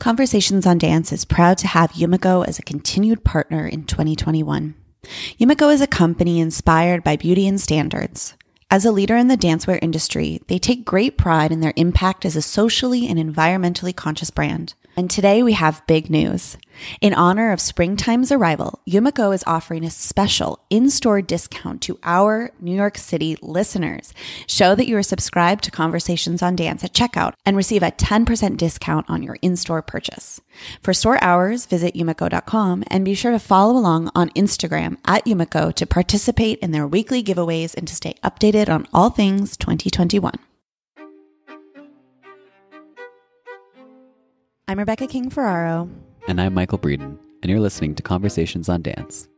Conversations on Dance is proud to have Yumiko as a continued partner in 2021. Yumiko is a company inspired by beauty and standards. As a leader in the dancewear industry, they take great pride in their impact as a socially and environmentally conscious brand. And today we have big news. In honor of springtime's arrival, Yumiko is offering a special in-store discount to our New York City listeners. Show that you are subscribed to Conversations on Dance at checkout and receive a 10% discount on your in-store purchase. For store hours, visit yumiko.com and be sure to follow along on Instagram at Yumiko to participate in their weekly giveaways and to stay updated on all things 2021. I'm Rebecca King Ferraro. And I'm Michael Breeden, and you're listening to Conversations on Dance.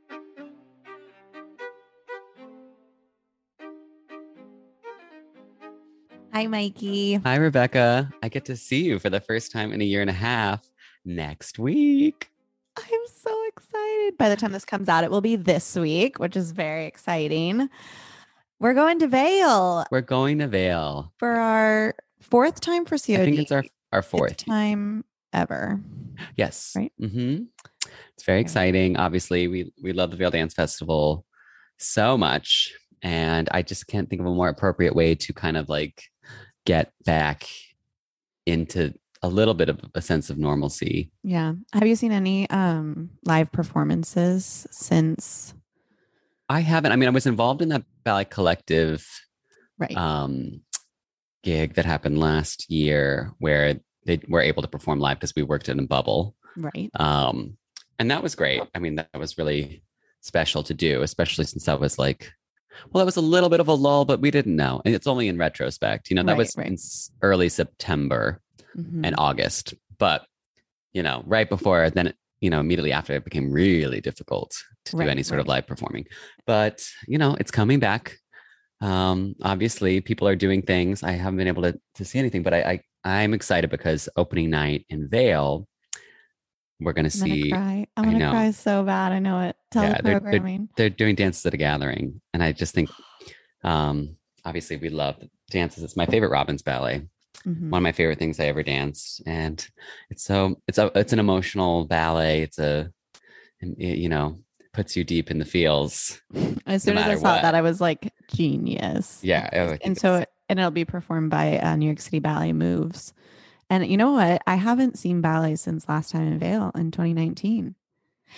Hi, Mikey. Hi, Rebecca. I get to see you for the first time in a year and a half next week. I'm so excited. By the time this comes out, it will be this week, which is very exciting. We're going to Vail We're going to Vail. for our fourth time for COD. I think it's our our fourth. time ever. Yes. Right? Mm-hmm. It's very Okay. exciting. Obviously, we we love the Vail Dance Festival so much, and I just can't think of a more appropriate way to kind of like get back into a little bit of a sense of normalcy. Yeah. Have you seen any um live performances since I haven't. I mean, I was involved in that ballet collective right? um, gig that happened last year where they were able to perform live because we worked in a bubble. right. Um, and that was great. I mean, that was really special to do, especially since that was like, well, it was a little bit of a lull, but we didn't know. And it's only in retrospect. You know, that Right, was right. in early September Mhm. and August. But, you know, right before, then, you know, immediately after, it became really difficult to Right, do any sort of live performing. But, you know, it's coming back. Um, obviously, people are doing things. I haven't been able to, to see anything, but I, I, I'm excited because opening night in Vail, we're going to see cry. I'm gonna cry so bad. I know it. Tell Yeah, the they're- they're- they're doing dances at a gathering and i just think um obviously we love dances it's my favorite robbins ballet Mhm. one of my favorite things i ever danced and it's so it's a it's an emotional ballet it's a it, you know puts you deep in the feels As soon as I saw what. that, I was like, genius. yeah and so it, and it'll be performed by uh, New York City Ballet Moves. And you know what? I haven't seen ballet since last time in Vail in 2019.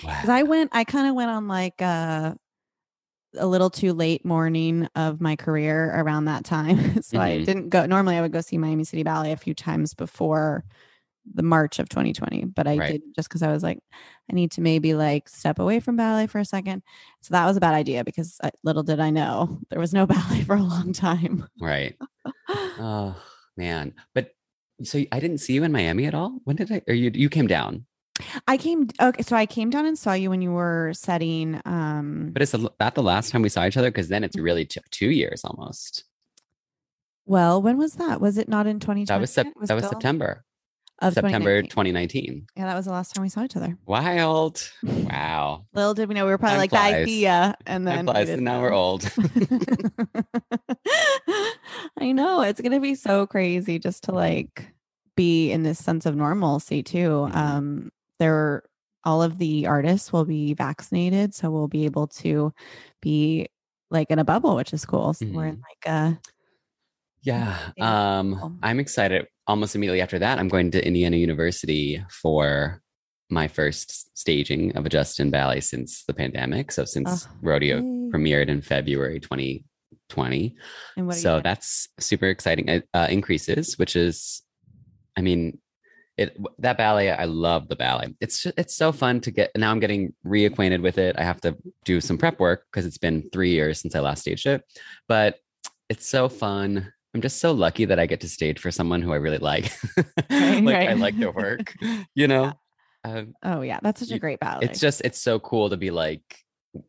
Because I went, I kind of went on like a, a little too late morning of my career around that time. so I Mhm. didn't go. Normally, I would go see Miami City Ballet a few times before the March of 2020, but I Right. did just because I was like, I need to maybe like step away from ballet for a second. So that was a bad idea because I, little did I know there was no ballet for a long time. right oh man but so i didn't see you in miami at all when did i or you you came down I came okay, so I came down and saw you when you were setting um but is the- that the last time we saw each other because then it's really took two years almost Well, when was that? Was it not in 2020? That was, sep- It that was still September. Of September 2019. 2019. Yeah, that was the last time we saw each other. Wild. Wow. Little did we know we were probably Time like, "Bye, flies. see ya," and then we and now we're old. I know it's gonna be so crazy just to like be in this sense of normalcy too. Mhm. Um, there, all of the artists will be vaccinated, so we'll be able to be like in a bubble, which is cool. So we're in Mhm. like a Yeah. Um, I'm excited. Almost immediately after that, I'm going to Indiana University for my first staging of a Justin Ballet since the pandemic. So since Oh, rodeo yay. premiered in February 2020. and what So that's super exciting. Uh, In Creases, which is, I mean, it that ballet. I love the ballet. It's ju- it's so fun to get. Now I'm getting reacquainted with it. I have to do some prep work because it's been three years since I last staged it, but it's so fun. I'm just so lucky that I get to stage for someone who I really like. Right, like I like their work, you know. Um, oh yeah, that's such a great ballet. it's just it's so cool to be like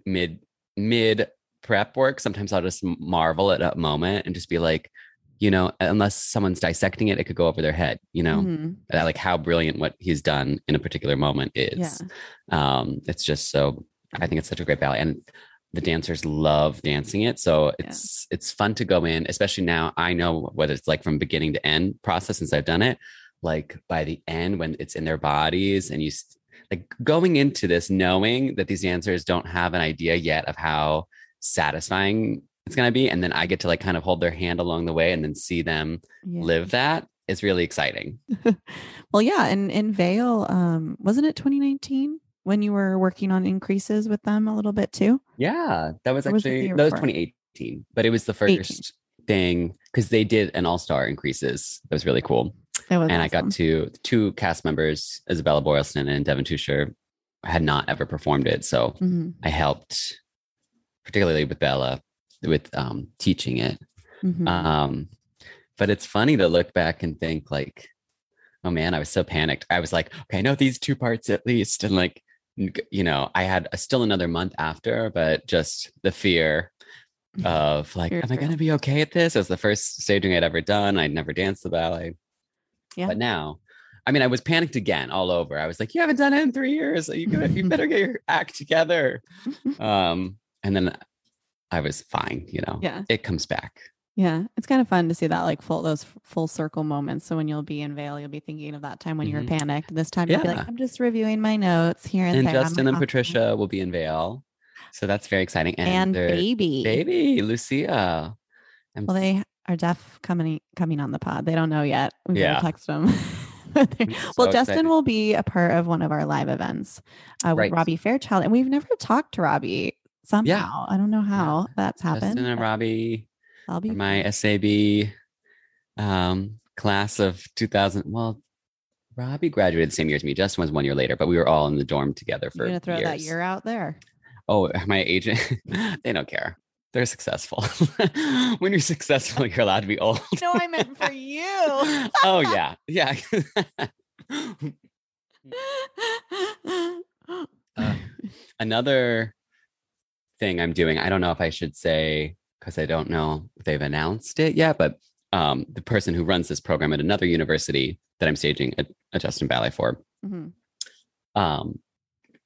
mid mid prep work sometimes i'll just marvel at a moment and just be like you know unless someone's dissecting it it could go over their head you know Mhm. uh, like how brilliant what he's done in a particular moment is Yeah. um it's just so i think it's such a great ballet and the dancers love dancing it so it's it's fun to go in especially now i know what it's like from beginning to end process since i've done it like by the end when it's in their bodies and you like going into this knowing that these dancers don't have an idea yet of how satisfying it's going to be and then i get to like kind of hold their hand along the way and then see them Yeah. live that is really exciting. Well, yeah, and in Vail, um, wasn't it 2019 when you were working on In Creases with them a little bit too? Yeah, that was Or was actually year that was 2018, but it was the 18. first thing because they did an all-star In Creases. That was really cool, It was and I got to two cast members, Isabella Boylston and Devon Teuscher, had not ever performed it, so Mhm, I helped, particularly with Bella, with um, teaching it. mhm. Um, but it's funny to look back and think like, oh man, I was so panicked. I was like, okay, I know these two parts at least, and like, you know, I had a, still another month after, but just the fear of like, am I going to be okay at this? It was the first staging I'd ever done. I'd never danced the ballet. Yeah. But now, I mean, I was panicked again all over. I was like, you haven't done it in three years. You, you better get your act together. Um, and then I was fine, you know, Yeah. it comes back. Yeah, it's kind of fun to see that like full those full circle moments. So when you'll be in Vail, you'll be thinking of that time when you were Mhm. panicked. This time you'll be like, I'm just reviewing my notes here and, and there. Justin and costume." Patricia will be in Vail. So that's very exciting. And, and baby. baby, Lucia. I'm Well, they are deaf coming coming on the pod. They don't know yet. We Yeah. yeah. text them. But well, so Justin excited. will be a part of one of our live events uh, with Right. Robbie Fairchild, and we've never talked to Robbie. Somehow, I don't know how that's happened. Justin and Robbie, I'll be my SAB um, class of 2000. Well, Robbie graduated the same year as me. Justin was one year later, but we were all in the dorm together for You're gonna throw years. that year out there. Oh, my agent, they don't care. They're successful. when you're successful, you're allowed to be old. No, I meant for you. oh, yeah. Yeah. Uh, another thing I'm doing, I don't know if I should say because I don't know if they've announced it yet, but um, the person who runs this program at another university that I'm staging a, a Justin Ballet for, Mhm. um,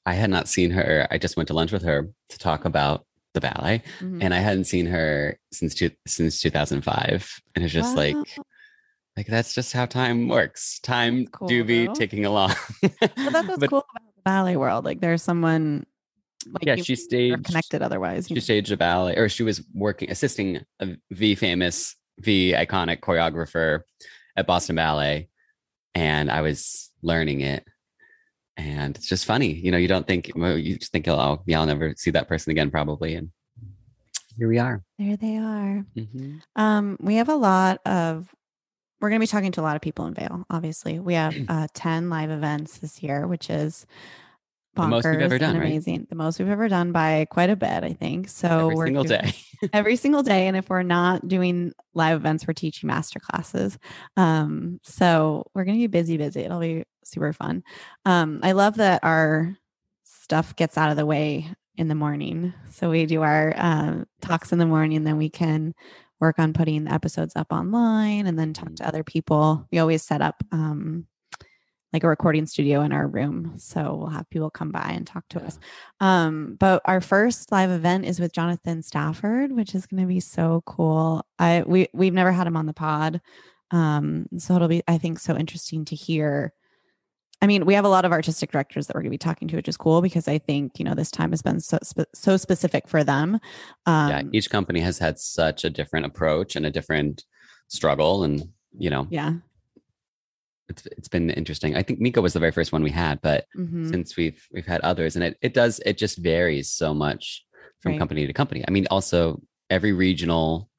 I had not seen her. I just went to lunch with her to talk about the ballet, Mhm. and I hadn't seen her since two, since 2005, and it's just like. Wow. Like that's just how time works. Time cool, do be though. ticking along. Well, that's what's But- cool about the ballet world. Like, there's someone. Like Yeah, she staged- connected otherwise. she staged a ballet or she was working assisting a v famous v iconic choreographer at boston ballet and i was learning it and it's just funny you know you don't think well, you just think oh yeah i'll never see that person again probably and here we are There they are. Mhm. Um, we have a lot of. We're going to be talking to a lot of people in Vail. Obviously, we have uh, ten live events this year, which is The most we've bonkers ever done, and right? amazing. The most we've ever done by quite a bit, I think. So every we're single day every single day. And if we're not doing live events, we're teaching master classes. Um, so we're going to be busy, busy. It'll be super fun. Um, I love that our stuff gets out of the way in the morning. So we do our um, talks in the morning, and then we can work on putting the episodes up online and then talk to other people. We always set up um, like a recording studio in our room. So we'll have people come by and talk to Yeah. us. Um, but our first live event is with Jonathan Stafford, which is going to be so cool. I we we've never had him on the pod. Um, so it'll be I think so interesting to hear. I mean, we have a lot of artistic directors that we're going to be talking to, which is cool because I think you know this time has been so spe- so specific for them. Um, yeah, each company has had such a different approach and a different struggle, and you know, yeah. It's it's been interesting. I think Miko was the very first one we had, but Mhm. since we've we've had others, and it it does it just varies so much from Right. company to company. I mean, also every regional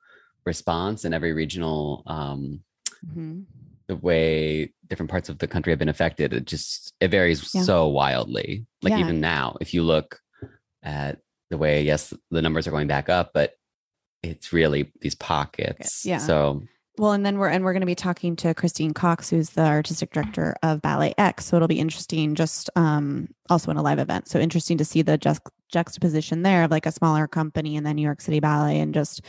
response and every regional um Mhm. the way different parts of the country have been affected it just it varies Yeah. so wildly like Yeah. even now if you look at the way yes the numbers are going back up but it's really these pockets yeah. so Well, and then we're and we're going to be talking to Christine Cox, who's the artistic director of Ballet X. So it'll be interesting, just um, also in a live event. So interesting to see the juxtaposition there of like a smaller company and then New York City Ballet, and just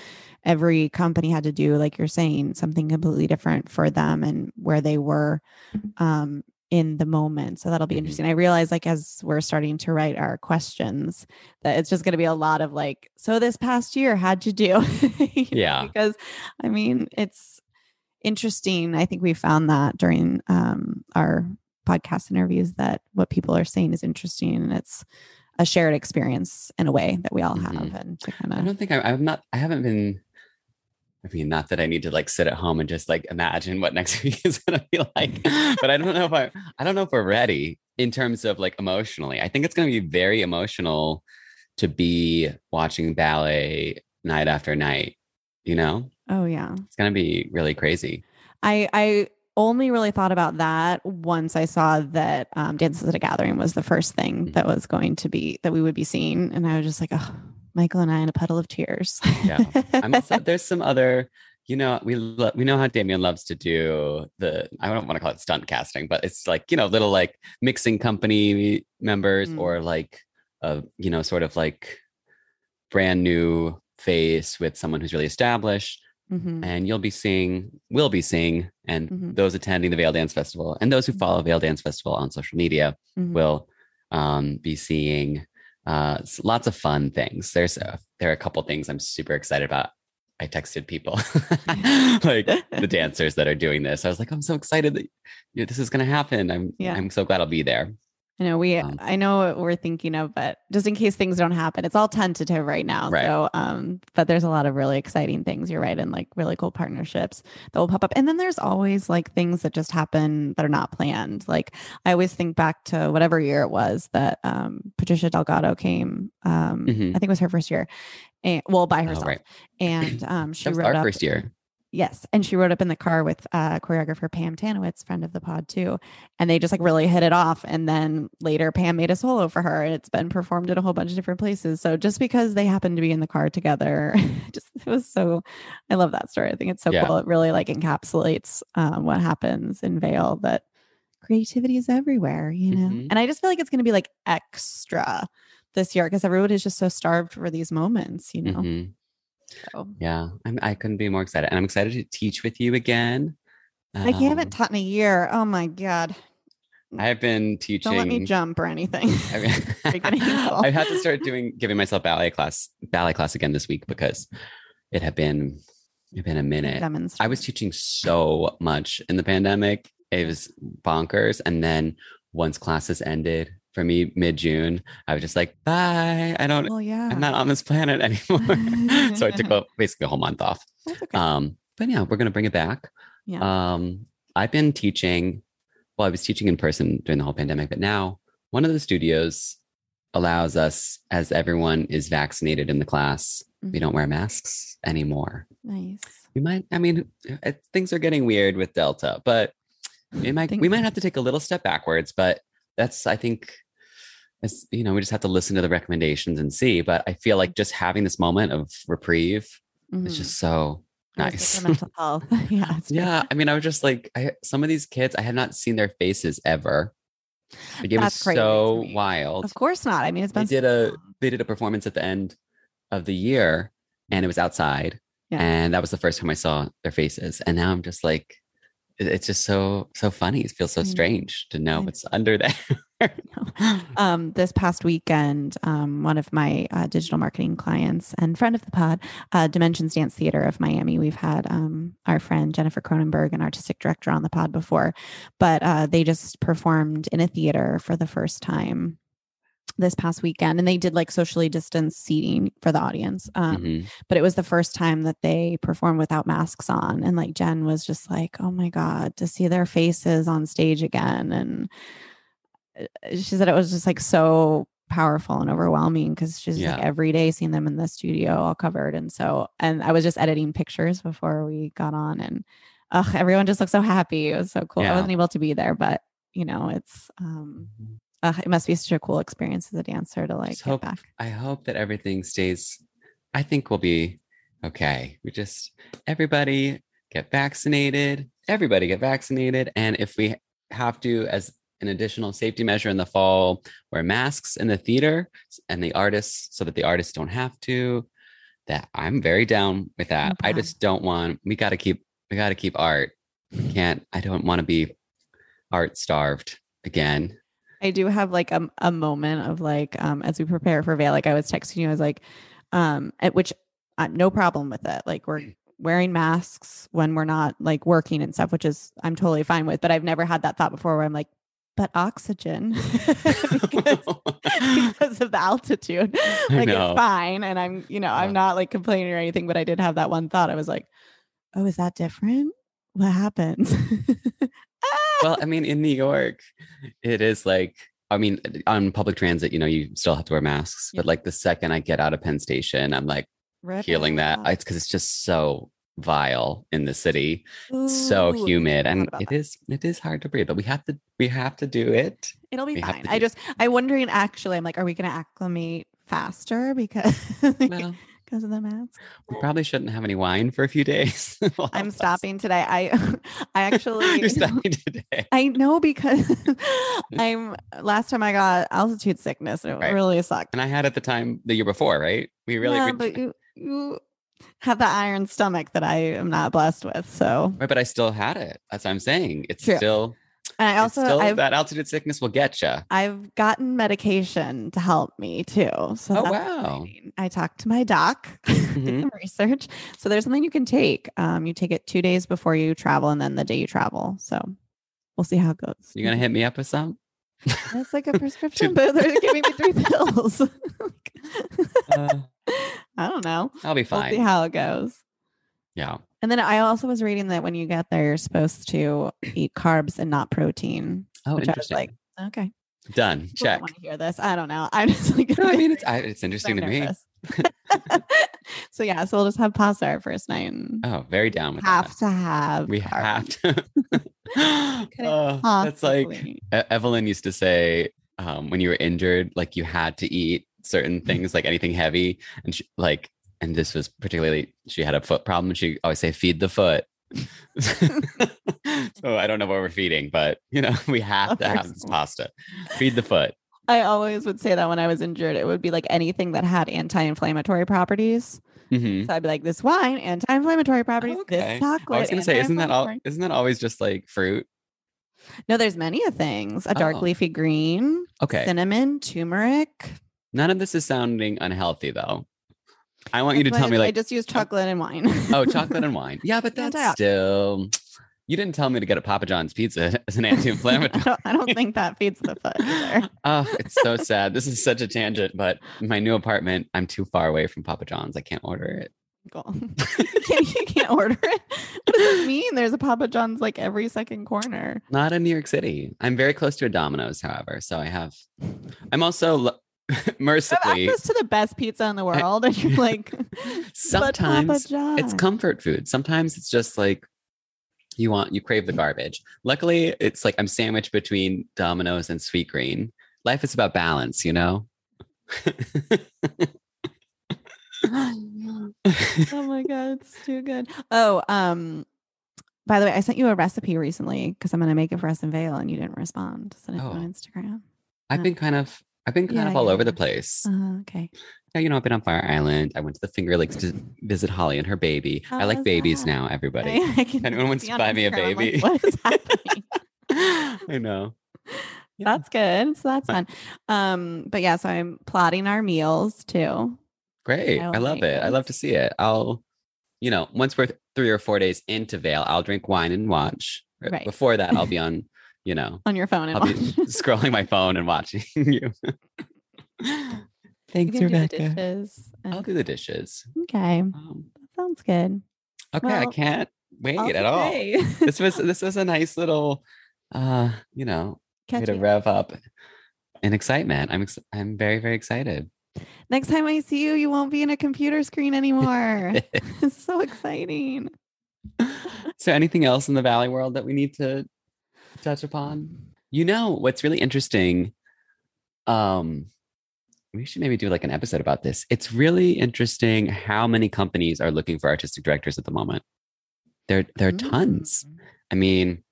every company had to do, like you're saying, something completely different for them and where they were um, in the moment. So that'll be Mhm. interesting. I realize, like, as we're starting to write our questions, that it's just going to be a lot of like, so this past year, how'd you do? You know, Yeah. Because I mean, it's interesting. I think we found that during um, our podcast interviews that what people are saying is interesting and it's a shared experience in a way that we all have. Mhm. And to kind i don't think I, i'm not i haven't been i mean not that i need to like sit at home and just like imagine what next week is going to be like but i don't know if i i don't know if we're ready in terms of like emotionally. I think it's going to be very emotional to be watching ballet night after night you know? Oh, yeah. it's going to be really crazy. I I only really thought about that once I saw that um, Dances at a Gathering was the first thing that was going to be that we would be seeing, and I was just like, oh, Michael and I in a puddle of tears. Yeah. I'm also, there's some other, you know, we lo- we know how Damian loves to do the I don't want to call it stunt casting, but it's like you know little like mixing company members Mm. or like a you know sort of like brand new face with someone who's really established, Mhm. and you'll be seeing, we'll be seeing, and Mhm. those attending the Vail Dance Festival and those who follow Vail Dance Festival on social media Mhm. will um, be seeing uh, lots of fun things. There's a, there are a couple things I'm super excited about. I texted people like the dancers that are doing this. I was like, I'm so excited that you know, this is going to happen. I'm Yeah. I'm so glad I'll be there. I know we Um, I know what we're thinking of, but just in case things don't happen, it's all tentative right now. Right. So um, but there's a lot of really exciting things, you're right, and like really cool partnerships that will pop up. And then there's always like things that just happen that are not planned. Like I always think back to whatever year it was that um Patricia Delgado came. Um Mhm. I think it was her first year. And well by Oh, herself. right. And um she wrote our up first year. Yes. And she rode up in the car with uh, choreographer Pam Tanowitz, friend of the pod too. And they just like really hit it off. And then later Pam made a solo for her and it's been performed in a whole bunch of different places. So just because they happened to be in the car together, just it was so I love that story. I think it's so Yeah. cool. It really like encapsulates um, what happens in Vail that creativity is everywhere, you know? Mhm. And I just feel like it's gonna be like extra this year because everyone is just so starved for these moments, you know. Mhm. So Yeah, I'm, I couldn't be more excited, and I'm excited to teach with you again. like you haven't Um, taught in a year. Oh my god. I have been teaching. Don't let me jump or anything. I mean, I've had to start doing giving myself ballet class ballet class again this week because it had been it had been a minute. I was teaching so much in the pandemic. It was bonkers. And then once classes ended for me mid June, I was just like, bye. I don't Well, yeah. I'm not on this planet anymore. so I took a, basically a whole month off. Okay. Um, but yeah, we're gonna bring it back. yeah. Um, I've been teaching, well, I was teaching in person during the whole pandemic, but now one of the studios allows us, as everyone is vaccinated in the class, we Mhm. don't wear masks anymore. nice. We might, I mean, things are getting weird with Delta, but it might, we might have to take a little step backwards, but that's, I think, it's, you know, we just have to listen to the recommendations and see. But I feel like just having this moment of reprieve Mhm. is just so was nice. mental health. yeah. Yeah, I mean, I was just like, I, some of these kids, I had not seen their faces ever. Like, it was That's to so wild. Of course not. I mean, it's They been did a they did a performance at the end of the year, and it was outside, Yeah. And that was the first time I saw their faces. And now I'm just like, it's just so so funny. It feels so know. strange to know what's under there. um, this past weekend, um, one of my uh, digital marketing clients and friend of the pod, uh, Dimensions Dance Theater of Miami, we've had um, our friend Jennifer Kronenberg, an artistic director, on the pod before, but uh, they just performed in a theater for the first time this past weekend and they did like socially distanced seating for the audience um, Mhm. but it was the first time that they performed without masks on and like jen was just like oh my god to see their faces on stage again and uh, she said it was just like so powerful and overwhelming because she's like every day seeing them in the studio all covered and so and i was just editing pictures before we got on and ugh, everyone just looked so happy. It was so cool. I wasn't able to be there but you know it's um ugh, it must be such a cool experience as a dancer to like Just get hope- back I hope that everything stays. I think we'll be okay. We just everybody get vaccinated. Everybody get vaccinated, and if we have to, as an additional safety measure in the fall, wear masks in the theater and the artists, so that the artists don't have to. That I'm very down with that. I just don't want. We got to keep. We got to keep art. We can't. I don't want to be art starved again. I do have like a, a moment of like um as we prepare for Vail, like I was texting you, I was like, um, at which uh, no problem with it. Like we're wearing masks when we're not like working and stuff, which is I'm totally fine with. But I've never had that thought before where I'm like, but oxygen because, because of the altitude. Like it's fine. And I'm, you know. I'm not like complaining or anything, but I did have that one thought. I was like, oh, is that different? What happens? well, I mean, in New York, it is like, I mean, uh, on public transit, you know, you still have to wear masks. But like the second I get out of Penn Station, I'm like Rip feeling that. off. It's because it's just so vile in the city, It's so humid, and it that. is it is hard to breathe. But we have to we have to do it. It'll be We fine. I just I'm wondering actually, I'm like, are we gonna acclimate faster because Well, because of the mask? we probably shouldn't have any wine for a few days. I'm us. stopping today. I I actually You're stopping today. I know because I'm last time I got altitude sickness and it Right. really sucked. And I had at the time the year before, right? We really, yeah, but you you have the iron stomach that I am not blessed with. So right, but I still had it. That's what I'm saying. It's True. still, and I also still that altitude sickness will get you. I've gotten medication to help me too. So Oh, wow. exciting. I talked to my doc, did Mhm. some research. So there's something you can take. Um, you take it two days before you travel and then the day you travel. So we'll see how it goes. You're gonna hit me up with some? It's like a prescription, but they're giving me three pills. Uh, I don't know. I'll be fine. We'll see how it goes. Yeah. And then I also was reading that when you get there, you're supposed to eat carbs and not protein. Oh, which I was interesting. like, okay, Done. Check. I want to hear this. I don't know. I'm just like, No, I mean it's I, it's interesting I'm to me. so yeah, so we'll just have pasta our first night and Oh, very down with have that. to have. We carbs. have to. Oh, that's like. Evelyn used to say um, when you were injured, like you had to eat certain things, like anything heavy, and she, like, and this was particularly she had a foot problem. and She always say, "Feed the foot." so I don't know what we're feeding, but you know we have to have this pasta. Feed the foot. I always would say that when I was injured, it would be like anything that had anti-inflammatory properties. Mhm. So I'd be like, this wine, anti-inflammatory properties. Okay. This chocolate. I was gonna say, isn't that all? Isn't that always just like fruit? No, there's many of things. A dark Oh. leafy green, Okay. cinnamon, turmeric. None of this is sounding unhealthy, though. I want you to tell me like I just use chocolate and wine. oh, chocolate and wine. Yeah, but that's Antioxidant. still. You didn't tell me to get a Papa John's pizza as an anti-inflammatory. don't, I don't think that feeds the foot either. oh, it's so sad. This is such a tangent, but my new apartment, I'm too far away from Papa John's. I can't order it. Cool. you, can't, you can't order it. What does that mean? There's a Papa John's like every second corner. Not in New York City. I'm very close to a Domino's, however. So I have. I'm also lo- You have mercifully. access to the best pizza in the world, and you're like, Sometimes it's comfort food. Sometimes it's just like you want you crave the garbage. Luckily, it's like I'm sandwiched between Domino's and Sweet Green. Life is about balance, you know. oh my god, it's too good. Oh, um, by the way, I sent you a recipe recently because I'm gonna make it for us in Vail, and you didn't respond. Sent it Oh. on Instagram. I've been kind of I've been kind Yeah, of all yeah, over the place. Uh, okay. Yeah, you know, I've been on Fire Island. I went to the Finger Lakes to visit Holly and her baby. How I like babies that? now, everybody. I, I Anyone wants to buy me a I'm like, baby? what is happening? I know. Yeah. That's good. So that's fun. Um, but yeah, so I'm plotting our meals too. Great. I I love it. I love to see it. I'll, you know, once we're three or four days into Vail, I'll drink wine and watch. Right. Before that, I'll be on, you know, On your phone and I'll be scrolling my phone and watching you. You Thanks, can do the Rebecca. dishes. I'll do the dishes. Okay. Um, That sounds good. okay, I can't wait All at all. This was this was a nice little, uh, you know, way to Catchy. rev up in excitement. I'm ex- I'm very very excited. Next time I see you, you won't be in a computer screen anymore. it's so exciting. so anything else in the valley world that we need to touch upon you know what's really interesting um we should maybe do like an episode about this it's really interesting how many companies are looking for artistic directors at the moment there there are tons Mm. i mean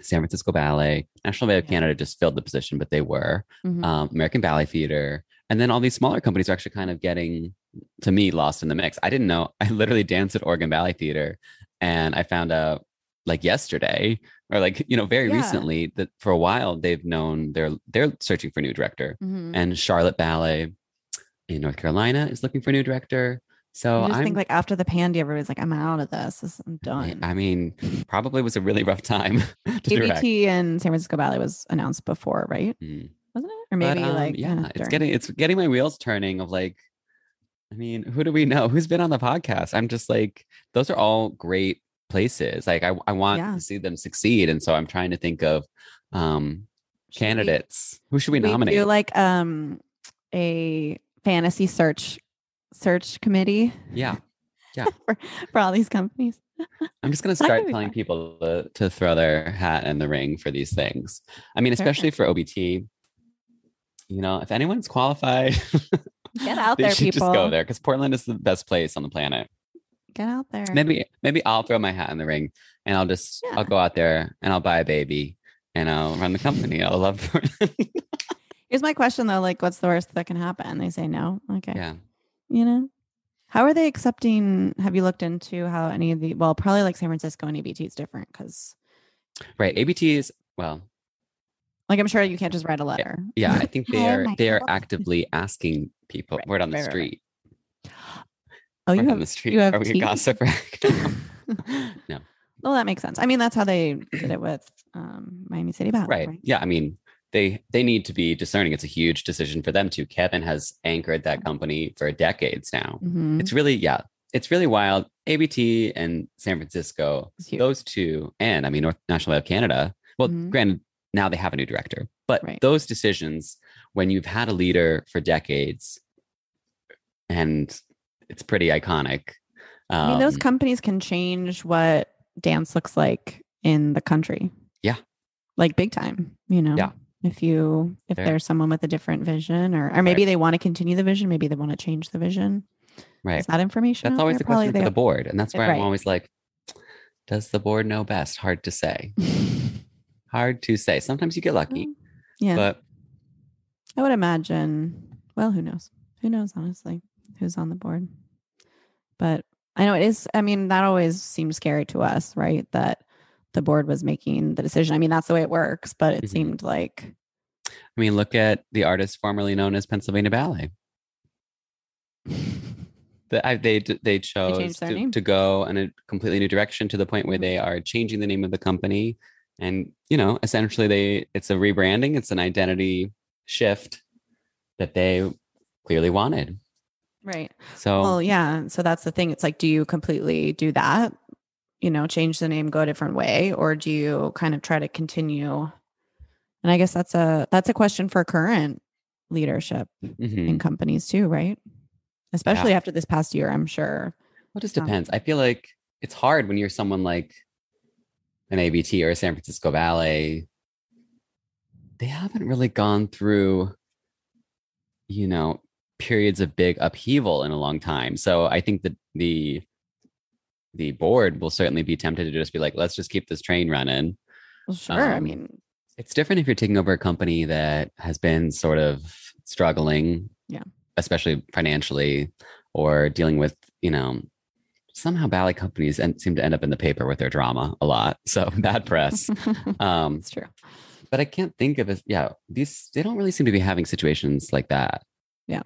san francisco ballet national ballet of Yeah. canada just filled the position but they were Mhm. um, American Ballet Theater, and then all these smaller companies are actually kind of getting, to me, lost in the mix. I didn't know. I literally danced at Oregon Ballet Theater, and I found out like yesterday, or like you know very Yeah. recently, that for a while they've known they're they're searching for a new director, Mhm. and Charlotte Ballet in North Carolina is looking for a new director. So I just I'm, think like after the pandy, everybody's like, I'm out of this. This- I'm done. I mean, probably was a really rough time. ABT and San Francisco Ballet was announced before, right? Mm. Wasn't it? Or But, maybe um, like yeah, it's during. getting it's getting my wheels turning of like I mean, who do we know? Who's been on the podcast? I'm just like, those are all great places. Like I, I want Yeah. to see them succeed. And so I'm trying to think of um Should we- candidates. Who should we, we nominate? do like um a fantasy search search committee yeah. for, for all these companies. I'm just gonna start telling fun. people to, to throw their hat in the ring for these things. I mean, especially for OBT. You know, if anyone's qualified, Get out there, people. just go there because Portland is the best place on the planet. Get out there. maybe maybe I'll throw my hat in the ring and I'll just Yeah. I'll go out there and I'll buy a baby and I'll run the company. I'll love Here's my question though: like, what's the worst that can happen? They say no. Okay. yeah. You know, how are they accepting? Have you looked into how any of the? Well, probably like San Francisco and ABT is different because, Right. ABT is well, like, I'm sure you can't just write a letter. yeah, I think they Hi, are they are actively asking people Right, word on the right. street. Oh, you have the street. you have are we tea? gossip right no. Well, that makes sense. I mean, that's how they did it with um, Miami City Ballet, Right. right? Yeah. I mean, they they need to be discerning. It's a huge decision for them too. Kevin has anchored that company for decades now. Mhm. It's really, yeah, it's really wild. ABT and San Francisco, those two, and I mean, North National of Canada. Well, Mhm. granted, now they have a new director, but Right. those decisions, when you've had a leader for decades, and it's pretty iconic. I mean, those um, companies can change what dance looks like in the country. Yeah. Like big time, you know? Yeah. If you, if Fair. there's someone with a different vision or, or maybe they want to continue the vision, maybe they want to change the vision. right. Is that information? That's always there? the Probably question for the board, and that's why Right. I'm always like, does the board know best? Hard to say. Hard to say. Sometimes you get lucky, yeah. but I would imagine, well, who knows? Who knows, honestly, who's on the board? But I know it is, I mean, that always seemed scary to us, right? That the board was making the decision. I mean, that's the way it works, but it Mhm. seemed like, I mean, look at the artist formerly known as Pennsylvania Ballet. The, I, they they chose their to, to go in a completely new direction to the point where Mhm. they are changing the name of the company, and you know, essentially, they it's a rebranding, it's an identity shift that they clearly wanted. Right. So Well, yeah. So that's the thing. It's like, do you completely do that? You know, change the name, go a different way, or do you kind of try to continue? And I guess that's a that's a question for current leadership mhm. in companies too, right? Especially after this past year, I'm sure. Well, it just Um, depends. I feel like it's hard when you're someone like an ABT or a San Francisco Ballet. They haven't really gone through, you know, periods of big upheaval in a long time. So I think that the the board will certainly be tempted to just be like, let's just keep this train running. Well, sure. I Um, mean, It's different if you're taking over a company that has been sort of struggling. Yeah. especially financially or dealing with, you know, somehow ballet companies and seem to end up in the paper with their drama a lot. So bad press. um, It's true. but I can't think of it. Yeah, these they don't really seem to be having situations like that. Yeah.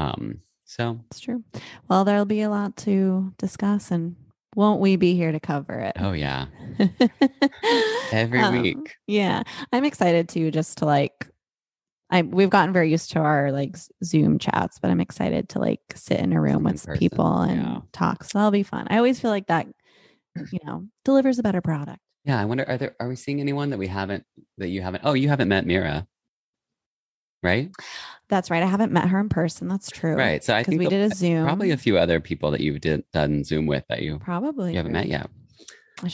Um. So It's true. Well, there'll be a lot to discuss, and won't we be here to cover it? oh yeah, every Um, week. Yeah, I'm excited too, just to like. I we've gotten very used to our like Zoom chats, but I'm excited to like sit in a room In with person, people and yeah. talk. So that'll be fun. I always feel like that, you know, delivers a better product. Yeah, I wonder are there are we seeing anyone that we haven't that you haven't? Oh, you haven't met Mira, right? That's right. I haven't met her in person. That's true. Right. So I think we the- did a Zoom. probably a few other people that you've did, done Zoom with that you Probably you haven't met yet.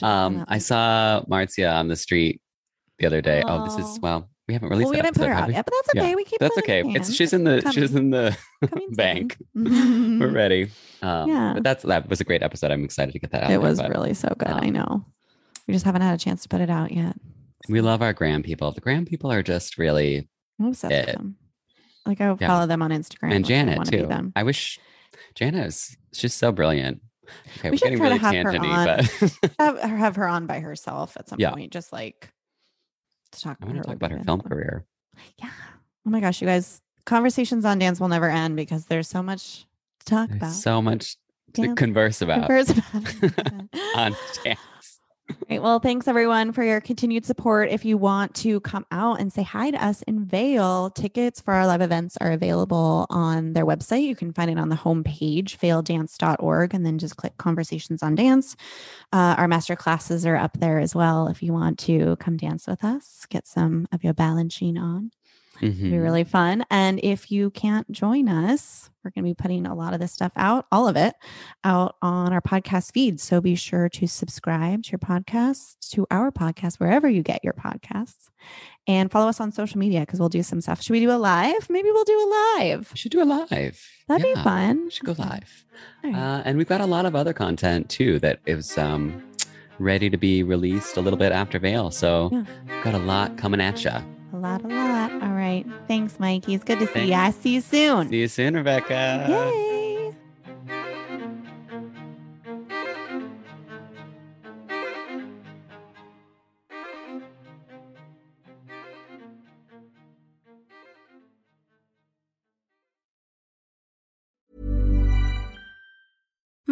I Um, I saw Marzia on the street the other day. Oh, this Oh. is well, we haven't released Well, we haven't put her out yet, but that's Yeah, okay. We keep. That's okay. It's she's in the she's in the bank. We're ready. Um, Yeah. but that's that was a great episode. I'm excited to get that out. It there, was but really so good. I um, know. We just haven't had a chance to put it out yet. We love our gram people. The gram people are just really I'm obsessed with them. Like I Yeah. follow them on Instagram. and I Janet too. them. I wish Janet is she's so brilliant. Okay, We we're should getting try to really have her tangenty, but Have her, have her on by herself at some Yeah. point, just like to talk. I about want her to talk about her film career. Yeah. Oh my gosh, you guys! Conversations on dance will never end because there's so much to talk There's about. so much to converse about Converse about. on dance. Great. Well, thanks everyone for your continued support. If you want to come out and say hi to us in Vail, tickets for our live events are available on their website. You can find it on the homepage, vaildance.org, and then just click conversations on dance. Uh, our master classes are up there as well. If you want to come dance with us, get some of your balancing on. It'd be Mhm. really fun. And if you can't join us, we're going to be putting a lot of this stuff out, all of it, out on our podcast feed. So be sure to subscribe to your podcast, to our podcast, wherever you get your podcasts, and follow us on social media because we'll do some stuff. Should we do a live? Maybe we'll do a live. We should do a live. That'd Yeah, be fun. We should go live. Right. Uh, and we've got a lot of other content too that is um, ready to be released a little bit after Vail. So Yeah. got a lot coming at you. A lot, a lot. All right. Thanks, Mikey. It's good to see Thanks. you. I see you soon. See you soon, Rebecca. Yay.